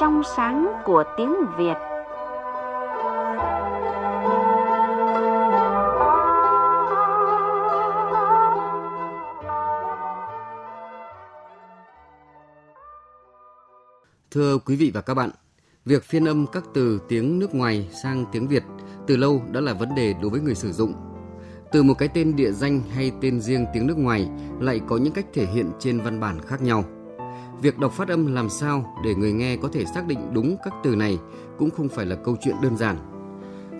trong sáng của tiếng Việt. Thưa quý vị và các bạn, việc phiên âm các từ tiếng nước ngoài sang tiếng Việt từ lâu đã là vấn đề đối với người sử dụng. Từ một cái tên địa danh hay tên riêng tiếng nước ngoài lại có những cách thể hiện trên văn bản khác nhau. Việc đọc phát âm làm sao để người nghe có thể xác định đúng các từ này cũng không phải là câu chuyện đơn giản.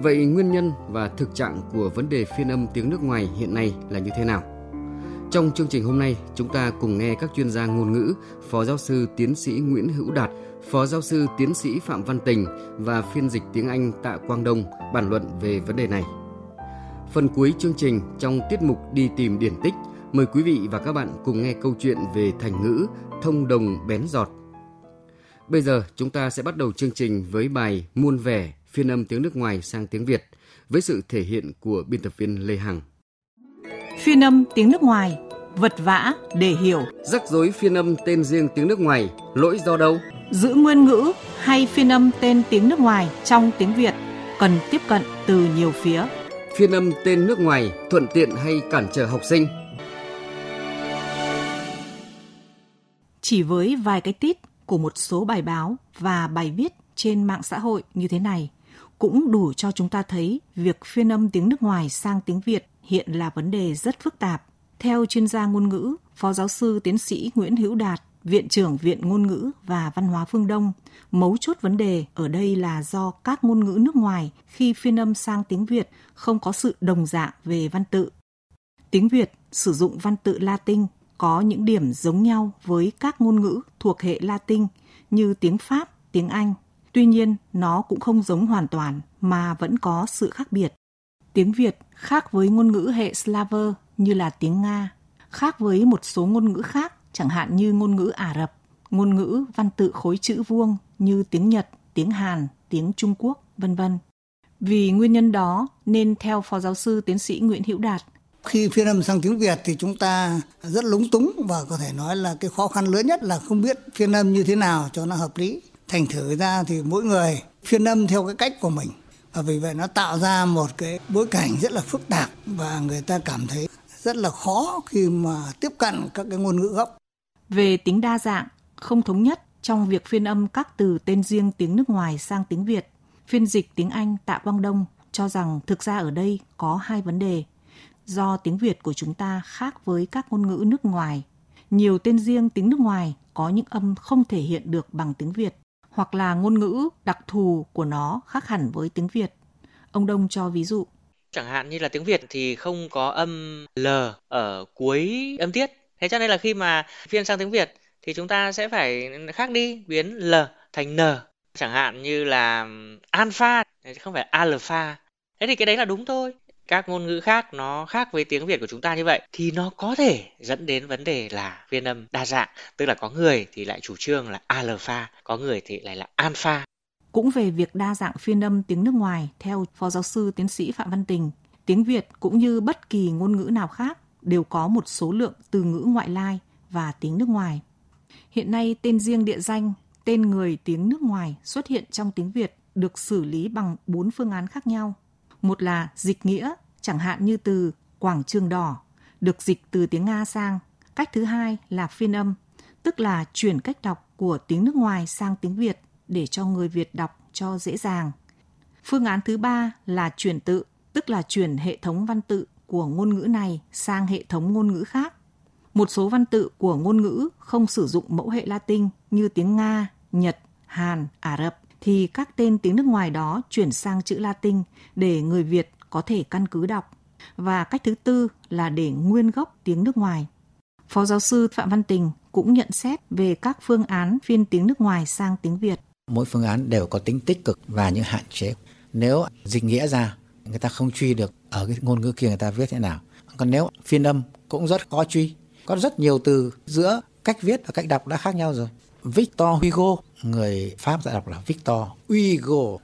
Vậy nguyên nhân và thực trạng của vấn đề phiên âm tiếng nước ngoài hiện nay là như thế nào? Trong chương trình hôm nay, chúng ta cùng nghe các chuyên gia ngôn ngữ, Phó giáo sư tiến sĩ Nguyễn Hữu Đạt, Phó giáo sư tiến sĩ Phạm Văn Tình và phiên dịch tiếng Anh Tạ Quang Đông bàn luận về vấn đề này. Phần cuối chương trình trong tiết mục Đi tìm điển tích, mời quý vị và các bạn cùng nghe câu chuyện về thành ngữ thông đồng bén giọt. Bây giờ chúng ta sẽ bắt đầu chương trình với bài Muôn vẻ phiên âm tiếng nước ngoài sang tiếng Việt với sự thể hiện của biên tập viên Lê Hằng. Phiên âm tiếng nước ngoài, vật vã để hiểu. Rắc rối phiên âm tên riêng tiếng nước ngoài, lỗi do đâu? Giữ nguyên ngữ hay phiên âm tên tiếng nước ngoài trong tiếng Việt cần tiếp cận từ nhiều phía. Phiên âm tên nước ngoài thuận tiện hay cản trở học sinh? Chỉ với vài cái tít của một số bài báo và bài viết trên mạng xã hội như thế này cũng đủ cho chúng ta thấy việc phiên âm tiếng nước ngoài sang tiếng Việt hiện là vấn đề rất phức tạp. Theo chuyên gia ngôn ngữ, Phó giáo sư tiến sĩ Nguyễn Hữu Đạt, Viện trưởng Viện Ngôn ngữ và Văn hóa Phương Đông, mấu chốt vấn đề ở đây là do các ngôn ngữ nước ngoài khi phiên âm sang tiếng Việt không có sự đồng dạng về văn tự. Tiếng Việt sử dụng văn tự Latin có những điểm giống nhau với các ngôn ngữ thuộc hệ Latin như tiếng Pháp, tiếng Anh. Tuy nhiên, nó cũng không giống hoàn toàn mà vẫn có sự khác biệt. Tiếng Việt khác với ngôn ngữ hệ Slaver như là tiếng Nga, khác với một số ngôn ngữ khác chẳng hạn như ngôn ngữ Ả Rập, ngôn ngữ văn tự khối chữ vuông như tiếng Nhật, tiếng Hàn, tiếng Trung Quốc, vân vân. Vì nguyên nhân đó nên theo Phó Giáo sư Tiến sĩ Nguyễn Hữu Đạt, khi phiên âm sang tiếng Việt thì chúng ta rất lúng túng và có thể nói là cái khó khăn lớn nhất là không biết phiên âm như thế nào cho nó hợp lý. Thành thử ra thì mỗi người phiên âm theo cái cách của mình. Và vì vậy nó tạo ra một cái bối cảnh rất là phức tạp và người ta cảm thấy rất là khó khi mà tiếp cận các cái ngôn ngữ gốc. Về tính đa dạng, không thống nhất trong việc phiên âm các từ tên riêng tiếng nước ngoài sang tiếng Việt, phiên dịch tiếng Anh Tạ Quang Đông cho rằng thực ra ở đây có hai vấn đề – do tiếng Việt của chúng ta khác với các ngôn ngữ nước ngoài. Nhiều tên riêng tiếng nước ngoài có những âm không thể hiện được bằng tiếng Việt, hoặc là ngôn ngữ đặc thù của nó khác hẳn với tiếng Việt. Ông Đông cho ví dụ. Chẳng hạn như là tiếng Việt thì không có âm L ở cuối âm tiết. Thế cho nên là khi mà phiên sang tiếng Việt thì chúng ta sẽ phải khác đi, biến L thành N. Chẳng hạn như là alpha, không phải alpha. Thế thì cái đấy là đúng thôi các ngôn ngữ khác nó khác với tiếng Việt của chúng ta như vậy thì nó có thể dẫn đến vấn đề là phiên âm đa dạng, tức là có người thì lại chủ trương là alpha, có người thì lại là alpha. Cũng về việc đa dạng phiên âm tiếng nước ngoài, theo Phó giáo sư tiến sĩ Phạm Văn Tình, tiếng Việt cũng như bất kỳ ngôn ngữ nào khác đều có một số lượng từ ngữ ngoại lai và tiếng nước ngoài. Hiện nay tên riêng địa danh, tên người tiếng nước ngoài xuất hiện trong tiếng Việt được xử lý bằng bốn phương án khác nhau – một là dịch nghĩa, chẳng hạn như từ quảng trường đỏ, được dịch từ tiếng Nga sang. Cách thứ hai là phiên âm, tức là chuyển cách đọc của tiếng nước ngoài sang tiếng Việt để cho người Việt đọc cho dễ dàng. Phương án thứ ba là chuyển tự, tức là chuyển hệ thống văn tự của ngôn ngữ này sang hệ thống ngôn ngữ khác. Một số văn tự của ngôn ngữ không sử dụng mẫu hệ Latin như tiếng Nga, Nhật, Hàn, Ả Rập thì các tên tiếng nước ngoài đó chuyển sang chữ Latin để người Việt có thể căn cứ đọc. Và cách thứ tư là để nguyên gốc tiếng nước ngoài. Phó giáo sư Phạm Văn Tình cũng nhận xét về các phương án phiên tiếng nước ngoài sang tiếng Việt. Mỗi phương án đều có tính tích cực và những hạn chế. Nếu dịch nghĩa ra, người ta không truy được ở cái ngôn ngữ kia người ta viết thế nào. Còn nếu phiên âm cũng rất khó truy. Có rất nhiều từ giữa cách viết và cách đọc đã khác nhau rồi. Victor Hugo, người Pháp đã đọc là Victor Hugo.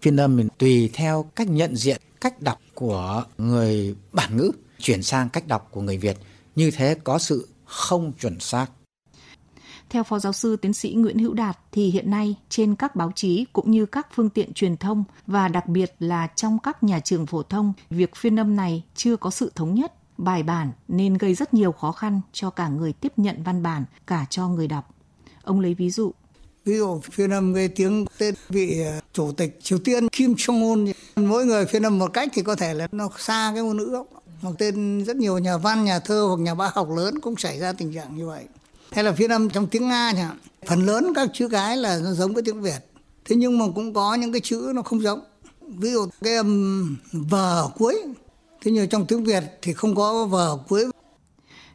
Phiên âm mình tùy theo cách nhận diện, cách đọc của người bản ngữ chuyển sang cách đọc của người Việt. Như thế có sự không chuẩn xác. Theo Phó Giáo sư Tiến sĩ Nguyễn Hữu Đạt thì hiện nay trên các báo chí cũng như các phương tiện truyền thông và đặc biệt là trong các nhà trường phổ thông, việc phiên âm này chưa có sự thống nhất, bài bản nên gây rất nhiều khó khăn cho cả người tiếp nhận văn bản, cả cho người đọc. Ông lấy ví dụ ví dụ phiên âm cái tiếng tên vị ờ, chủ tịch Triều Tiên Kim Jong Un mỗi người phiên âm một cách thì có thể là nó xa cái ngôn ngữ gốc. Hoặc tên rất nhiều nhà văn, nhà thơ hoặc nhà bác học lớn cũng xảy ra tình trạng như vậy. Hay là phiên âm trong tiếng nga chẳng phần lớn các chữ cái là nó giống với tiếng việt. Thế nhưng mà cũng có những cái chữ nó không giống. Ví dụ cái âm vờ cuối. Thế nhưng trong tiếng việt thì không có vờ cuối.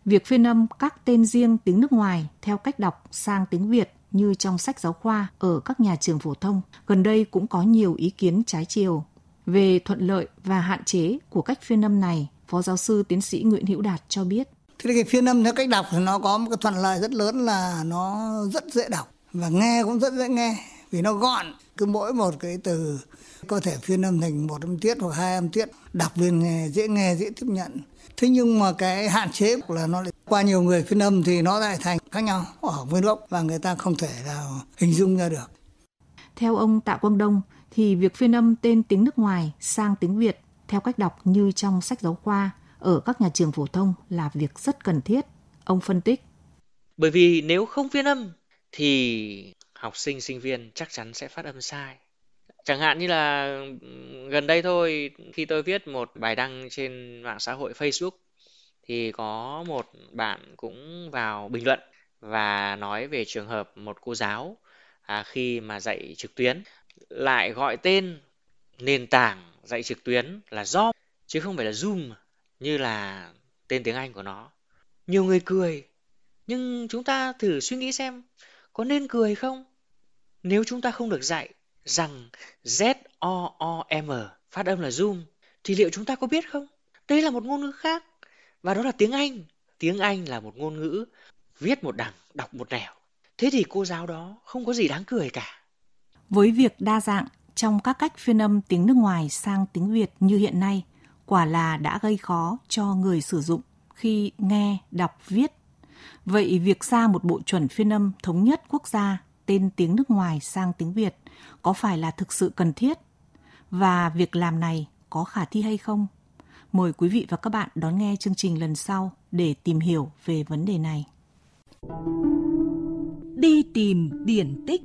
Việc phiên âm các tên riêng tiếng nước ngoài theo cách đọc sang tiếng việt như trong sách giáo khoa ở các nhà trường phổ thông. Gần đây cũng có nhiều ý kiến trái chiều về thuận lợi và hạn chế của cách phiên âm này, phó giáo sư tiến sĩ nguyễn hữu đạt cho biết. Thế cái phiên âm theo cách đọc thì nó có một cái thuận lợi rất lớn là nó rất dễ đọc và nghe cũng rất dễ nghe, vì nó gọn. Cứ mỗi một cái từ có thể phiên âm thành một âm tiết hoặc hai âm tiết, đọc lên nghe dễ nghe, dễ tiếp nhận. Thế nhưng mà cái hạn chế là nó lại qua nhiều người phiên âm thì nó lại thành khác nhau ở nguyên gốc và người ta không thể nào hình dung ra được theo ông Tạ Quang Đông thì việc phiên âm tên tiếng nước ngoài sang tiếng Việt theo cách đọc như trong sách giáo khoa ở các nhà trường phổ thông là việc rất cần thiết. Ông phân tích. Bởi vì nếu không phiên âm thì học sinh sinh viên chắc chắn sẽ phát âm sai. Chẳng hạn như là gần đây thôi khi tôi viết một bài đăng trên mạng xã hội Facebook thì có một bạn cũng vào bình luận và nói về trường hợp một cô giáo à, khi mà dạy trực tuyến lại gọi tên nền tảng dạy trực tuyến là Zoom chứ không phải là Zoom như là tên tiếng Anh của nó. Nhiều người cười, nhưng chúng ta thử suy nghĩ xem có nên cười không? Nếu chúng ta không được dạy rằng Z-O-O-M phát âm là Zoom thì liệu chúng ta có biết không? Đây là một ngôn ngữ khác và đó là tiếng Anh. Tiếng Anh là một ngôn ngữ viết một đằng, đọc một nẻo. Thế thì cô giáo đó không có gì đáng cười cả. Với việc đa dạng trong các cách phiên âm tiếng nước ngoài sang tiếng Việt như hiện nay, quả là đã gây khó cho người sử dụng khi nghe, đọc, viết. Vậy việc ra một bộ chuẩn phiên âm thống nhất quốc gia tên tiếng nước ngoài sang tiếng Việt có phải là thực sự cần thiết? Và việc làm này có khả thi hay không? Mời quý vị và các bạn đón nghe chương trình lần sau để tìm hiểu về vấn đề này. Đi tìm điển tích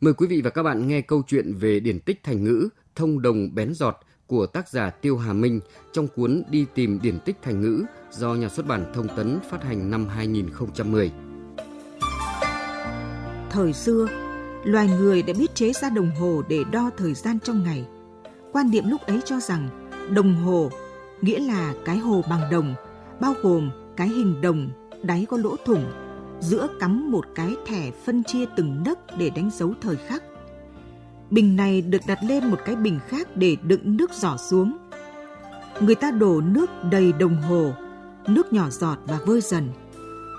Mời quý vị và các bạn nghe câu chuyện về điển tích thành ngữ Thông đồng bén giọt của tác giả Tiêu Hà Minh trong cuốn Đi tìm điển tích thành ngữ do nhà xuất bản Thông tấn phát hành năm 2010. Thời xưa, loài người đã biết chế ra đồng hồ để đo thời gian trong ngày. Quan niệm lúc ấy cho rằng đồng hồ nghĩa là cái hồ bằng đồng, bao gồm cái hình đồng, đáy có lỗ thủng giữa cắm một cái thẻ phân chia từng nấc để đánh dấu thời khắc. Bình này được đặt lên một cái bình khác để đựng nước giỏ xuống. Người ta đổ nước đầy đồng hồ, nước nhỏ giọt và vơi dần.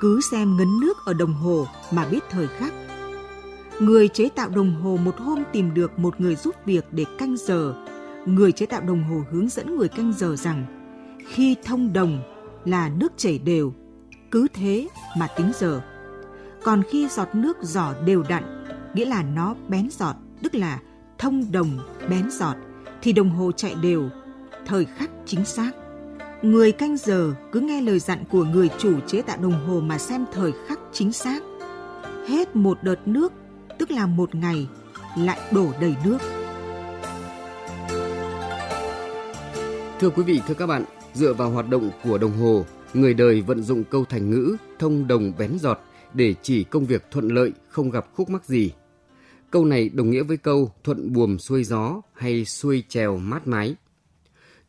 Cứ xem ngấn nước ở đồng hồ mà biết thời khắc. Người chế tạo đồng hồ một hôm tìm được một người giúp việc để canh giờ. Người chế tạo đồng hồ hướng dẫn người canh giờ rằng khi thông đồng là nước chảy đều, cứ thế mà tính giờ. Còn khi giọt nước giỏ đều đặn, nghĩa là nó bén giọt, tức là thông đồng bén giọt, thì đồng hồ chạy đều, thời khắc chính xác. Người canh giờ cứ nghe lời dặn của người chủ chế tạo đồng hồ mà xem thời khắc chính xác. Hết một đợt nước, tức là một ngày, lại đổ đầy nước. Thưa quý vị, thưa các bạn, dựa vào hoạt động của đồng hồ, người đời vận dụng câu thành ngữ thông đồng bén giọt để chỉ công việc thuận lợi, không gặp khúc mắc gì. Câu này đồng nghĩa với câu thuận buồm xuôi gió hay xuôi trèo mát mái.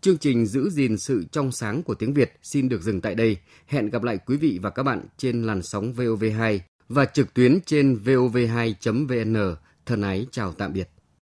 Chương trình giữ gìn sự trong sáng của tiếng Việt xin được dừng tại đây. Hẹn gặp lại quý vị và các bạn trên làn sóng VOV2 và trực tuyến trên vov2.vn. Thân ái chào tạm biệt.